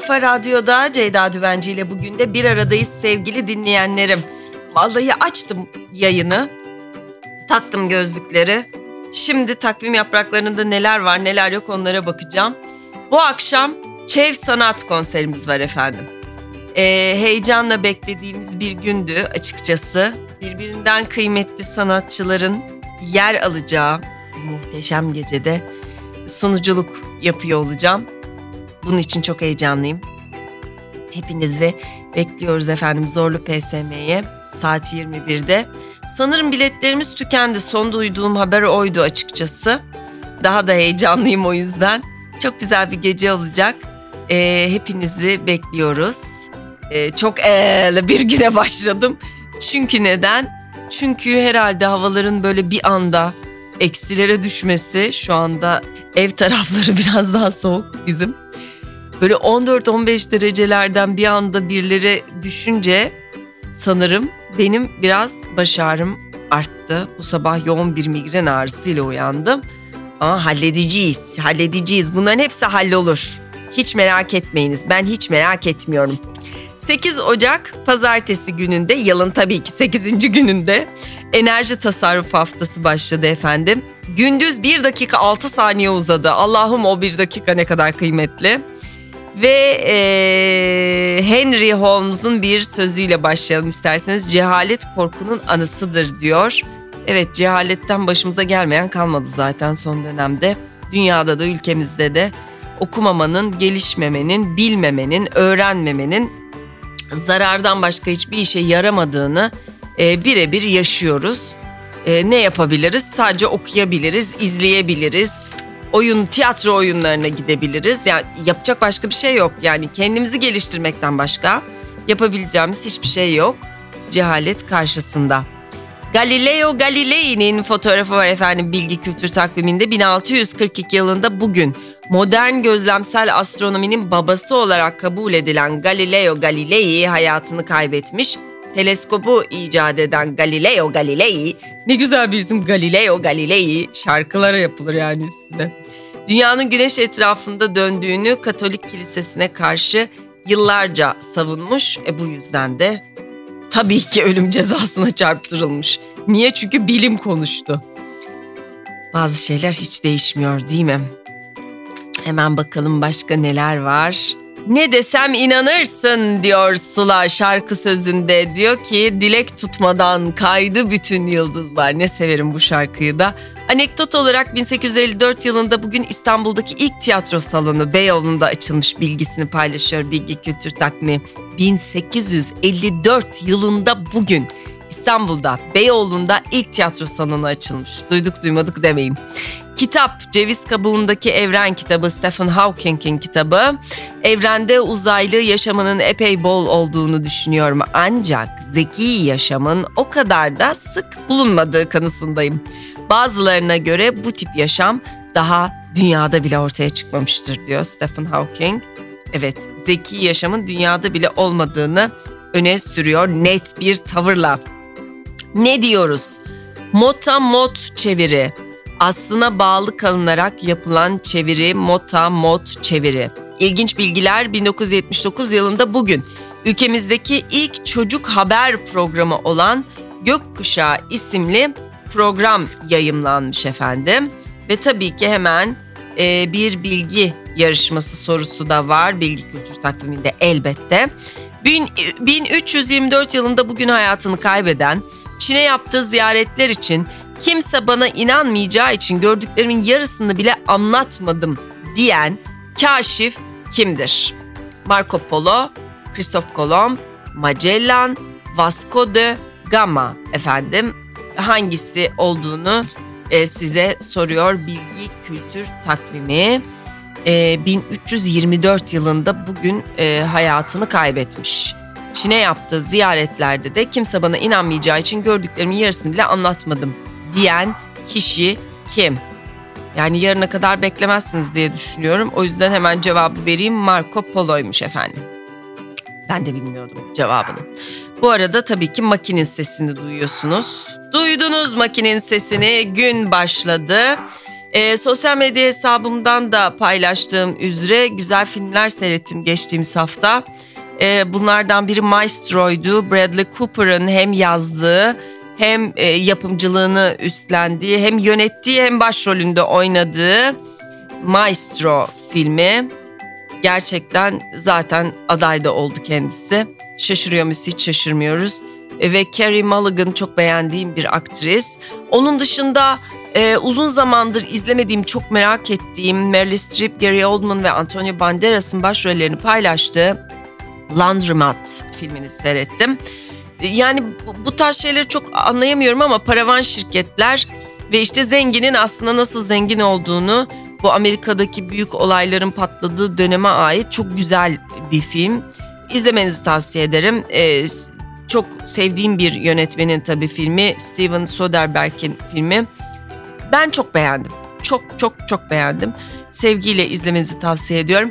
Kafa Radyo'da Ceyda Düvenci ile bugün de bir aradayız sevgili dinleyenlerim. Vallahi açtım yayını, taktım gözlükleri. Şimdi takvim yapraklarında neler var neler yok onlara bakacağım. Bu akşam Çev Sanat konserimiz var efendim. Ee, heyecanla beklediğimiz bir gündü açıkçası. Birbirinden kıymetli sanatçıların yer alacağı muhteşem gecede sunuculuk yapıyor olacağım. Bunun için çok heyecanlıyım. Hepinizi bekliyoruz efendim Zorlu PSM'ye saat 21'de. Sanırım biletlerimiz tükendi. Son duyduğum haber oydu açıkçası. Daha da heyecanlıyım o yüzden. Çok güzel bir gece olacak. Ee, hepinizi bekliyoruz. Ee, çok eee bir güne başladım. Çünkü neden? Çünkü herhalde havaların böyle bir anda eksilere düşmesi şu anda ev tarafları biraz daha soğuk bizim. Böyle 14-15 derecelerden bir anda birlere düşünce sanırım benim biraz baş ağrım arttı. Bu sabah yoğun bir migren ağrısıyla uyandım. Ama halledeceğiz, halledeceğiz. Bunların hepsi hallolur. Hiç merak etmeyiniz. Ben hiç merak etmiyorum. 8 Ocak pazartesi gününde, yılın tabii ki 8. gününde enerji tasarruf haftası başladı efendim. Gündüz 1 dakika 6 saniye uzadı. Allah'ım o 1 dakika ne kadar kıymetli. Ve eee, Henry Holmes'un bir sözüyle başlayalım isterseniz. Cehalet korkunun anısıdır diyor. Evet cehaletten başımıza gelmeyen kalmadı zaten son dönemde. Dünyada da ülkemizde de okumamanın, gelişmemenin, bilmemenin, öğrenmemenin zarardan başka hiçbir işe yaramadığını e, birebir yaşıyoruz. E, ne yapabiliriz? Sadece okuyabiliriz, izleyebiliriz. Oyun, tiyatro oyunlarına gidebiliriz. Yani yapacak başka bir şey yok. Yani kendimizi geliştirmekten başka yapabileceğimiz hiçbir şey yok. Cehalet karşısında. Galileo Galilei'nin fotoğrafı var efendim bilgi kültür takviminde 1642 yılında bugün modern gözlemsel astronominin babası olarak kabul edilen Galileo Galilei hayatını kaybetmiş. Teleskobu icat eden Galileo Galilei ne güzel bir isim Galileo Galilei şarkılara yapılır yani üstüne. Dünyanın güneş etrafında döndüğünü Katolik kilisesine karşı yıllarca savunmuş. E bu yüzden de tabii ki ölüm cezasına çarptırılmış. Niye? Çünkü bilim konuştu. Bazı şeyler hiç değişmiyor değil mi? Hemen bakalım başka neler var. Ne desem inanırsın diyor Sıla şarkı sözünde. Diyor ki dilek tutmadan kaydı bütün yıldızlar. Ne severim bu şarkıyı da. Anekdot olarak 1854 yılında bugün İstanbul'daki ilk tiyatro salonu Beyoğlu'nda açılmış bilgisini paylaşıyor Bilgi Kültür Takvimi. 1854 yılında bugün İstanbul'da Beyoğlu'nda ilk tiyatro salonu açılmış. Duyduk duymadık demeyin. Kitap Ceviz Kabuğundaki Evren kitabı Stephen Hawking'in kitabı. Evrende uzaylı yaşamının epey bol olduğunu düşünüyorum. Ancak zeki yaşamın o kadar da sık bulunmadığı kanısındayım. Bazılarına göre bu tip yaşam daha dünyada bile ortaya çıkmamıştır diyor Stephen Hawking. Evet, zeki yaşamın dünyada bile olmadığını öne sürüyor net bir tavırla. Ne diyoruz? Mota mot çeviri. Aslına bağlı kalınarak yapılan çeviri mota mot çeviri. İlginç bilgiler 1979 yılında bugün ülkemizdeki ilk çocuk haber programı olan Gökkuşağı isimli program yayımlanmış efendim. Ve tabii ki hemen e, bir bilgi yarışması sorusu da var bilgi kültür takviminde elbette. Bin- 1324 yılında bugün hayatını kaybeden Çin'e yaptığı ziyaretler için kimse bana inanmayacağı için gördüklerimin yarısını bile anlatmadım diyen kaşif kimdir? Marco Polo, Christoph Kolomb, Magellan, Vasco de Gama efendim hangisi olduğunu e, size soruyor bilgi kültür takvimi. E, 1324 yılında bugün e, hayatını kaybetmiş. Çin'e yaptığı ziyaretlerde de kimse bana inanmayacağı için gördüklerimin yarısını bile anlatmadım diyen kişi kim? Yani yarına kadar beklemezsiniz diye düşünüyorum. O yüzden hemen cevabı vereyim. Marco Polo'ymuş efendim. Ben de bilmiyordum cevabını. Bu arada tabii ki makinin sesini duyuyorsunuz. Duydunuz makinin sesini. Gün başladı. E, sosyal medya hesabımdan da paylaştığım üzere güzel filmler seyrettim geçtiğimiz hafta. E, bunlardan biri Maestro'ydu. Bradley Cooper'ın hem yazdığı hem e, yapımcılığını üstlendiği hem yönettiği hem başrolünde oynadığı Maestro filmi. Gerçekten zaten aday da oldu kendisi. Şaşırıyor muyuz hiç şaşırmıyoruz. E, ve Carey Mulligan çok beğendiğim bir aktris. Onun dışında e, uzun zamandır izlemediğim, çok merak ettiğim Meryl Streep, Gary Oldman ve Antonio Banderas'ın başrollerini paylaştığı Laundromat filmini seyrettim. Yani bu, tarz şeyleri çok anlayamıyorum ama paravan şirketler ve işte zenginin aslında nasıl zengin olduğunu bu Amerika'daki büyük olayların patladığı döneme ait çok güzel bir film. İzlemenizi tavsiye ederim. Ee, çok sevdiğim bir yönetmenin tabii filmi Steven Soderbergh'in filmi. Ben çok beğendim. Çok çok çok beğendim. Sevgiyle izlemenizi tavsiye ediyorum.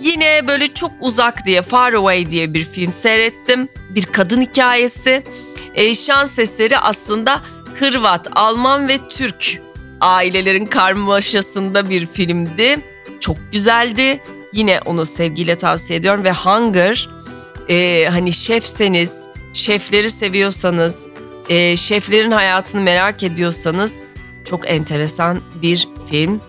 Yine böyle çok uzak diye Far Away diye bir film seyrettim. Bir kadın hikayesi. E, şans eseri aslında Hırvat, Alman ve Türk ailelerin karmaşasında bir filmdi. Çok güzeldi. Yine onu sevgiyle tavsiye ediyorum ve Hunger e, hani şefseniz, şefleri seviyorsanız, e, şeflerin hayatını merak ediyorsanız çok enteresan bir film.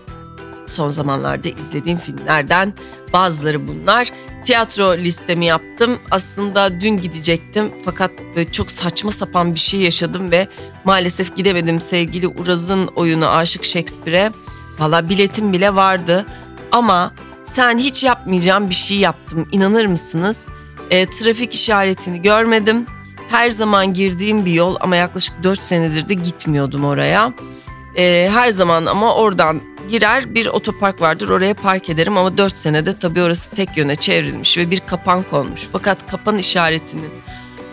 Son zamanlarda izlediğim filmlerden bazıları bunlar. Tiyatro listemi yaptım. Aslında dün gidecektim fakat çok saçma sapan bir şey yaşadım ve maalesef gidemedim sevgili Uraz'ın oyunu Aşık Shakespeare'e. Valla biletim bile vardı ama sen hiç yapmayacağım bir şey yaptım inanır mısınız? E, trafik işaretini görmedim. Her zaman girdiğim bir yol ama yaklaşık 4 senedir de gitmiyordum oraya. E, her zaman ama oradan girer bir otopark vardır oraya park ederim ama 4 senede tabii orası tek yöne çevrilmiş ve bir kapan konmuş. Fakat kapan işaretinin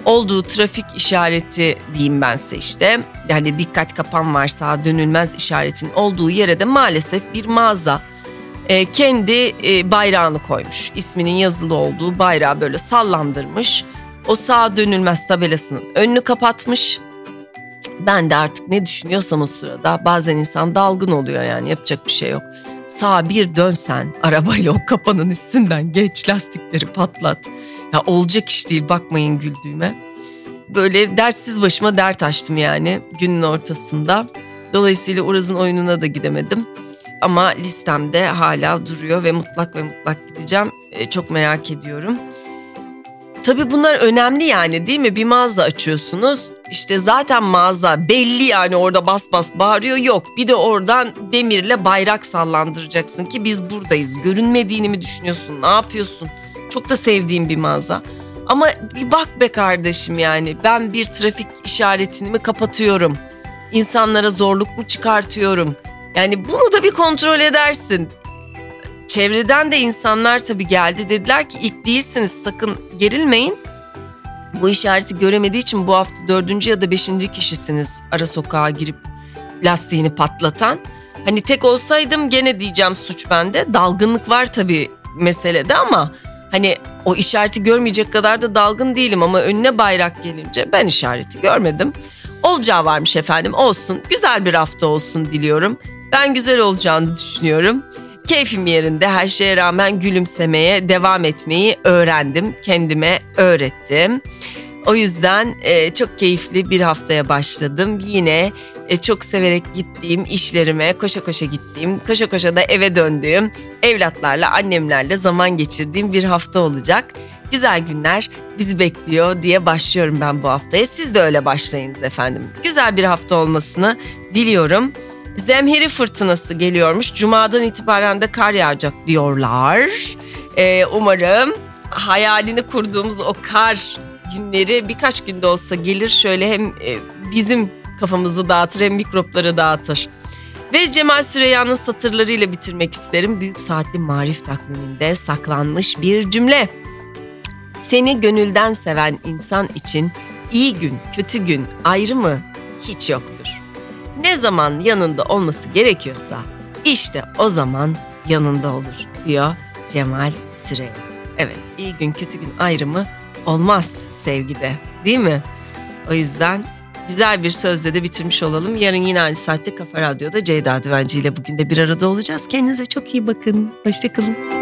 olduğu trafik işareti diyeyim ben size işte. Yani dikkat kapan var sağa dönülmez işaretin olduğu yere de maalesef bir mağaza e, kendi e, bayrağını koymuş. İsminin yazılı olduğu bayrağı böyle sallandırmış. O sağa dönülmez tabelasının önünü kapatmış. Ben de artık ne düşünüyorsam o sırada bazen insan dalgın oluyor yani yapacak bir şey yok. Sağa bir dönsen arabayla o kapanın üstünden geç lastikleri patlat. Ya olacak iş değil bakmayın güldüğüme. Böyle dertsiz başıma dert açtım yani günün ortasında. Dolayısıyla Uraz'ın oyununa da gidemedim. Ama listemde hala duruyor ve mutlak ve mutlak gideceğim. Ee, çok merak ediyorum. Tabii bunlar önemli yani değil mi? Bir mağaza açıyorsunuz. İşte zaten mağaza belli yani orada bas bas bağırıyor yok. Bir de oradan demirle bayrak sallandıracaksın ki biz buradayız. Görünmediğini mi düşünüyorsun? Ne yapıyorsun? Çok da sevdiğim bir mağaza. Ama bir bak be kardeşim yani ben bir trafik işaretini mi kapatıyorum? İnsanlara zorluk mu çıkartıyorum? Yani bunu da bir kontrol edersin. Çevreden de insanlar tabii geldi dediler ki ilk değilsiniz sakın gerilmeyin. Bu işareti göremediği için bu hafta dördüncü ya da beşinci kişisiniz ara sokağa girip lastiğini patlatan. Hani tek olsaydım gene diyeceğim suç bende. Dalgınlık var tabii meselede ama hani o işareti görmeyecek kadar da dalgın değilim ama önüne bayrak gelince ben işareti görmedim. Olacağı varmış efendim olsun güzel bir hafta olsun diliyorum. Ben güzel olacağını düşünüyorum. Keyfim yerinde her şeye rağmen gülümsemeye devam etmeyi öğrendim. Kendime öğrettim. O yüzden e, çok keyifli bir haftaya başladım. Yine e, çok severek gittiğim işlerime koşa koşa gittiğim, koşa koşa da eve döndüğüm, evlatlarla, annemlerle zaman geçirdiğim bir hafta olacak. Güzel günler bizi bekliyor diye başlıyorum ben bu haftaya. Siz de öyle başlayınız efendim. Güzel bir hafta olmasını diliyorum. Zemheri fırtınası geliyormuş. Cumadan itibaren de kar yağacak diyorlar. Ee, umarım hayalini kurduğumuz o kar günleri birkaç günde olsa gelir şöyle hem e, bizim kafamızı dağıtır hem mikropları dağıtır. Ve Cemal Süreyya'nın satırlarıyla bitirmek isterim. Büyük Saatli Marif takviminde saklanmış bir cümle. Seni gönülden seven insan için iyi gün, kötü gün ayrımı hiç yoktur. Ne zaman yanında olması gerekiyorsa işte o zaman yanında olur diyor Cemal Süreyya. Evet iyi gün kötü gün ayrımı olmaz sevgide değil mi? O yüzden Güzel bir sözle de bitirmiş olalım. Yarın yine aynı saatte Kafa Radyo'da Ceyda Düvenci ile bugün de bir arada olacağız. Kendinize çok iyi bakın. Hoşçakalın.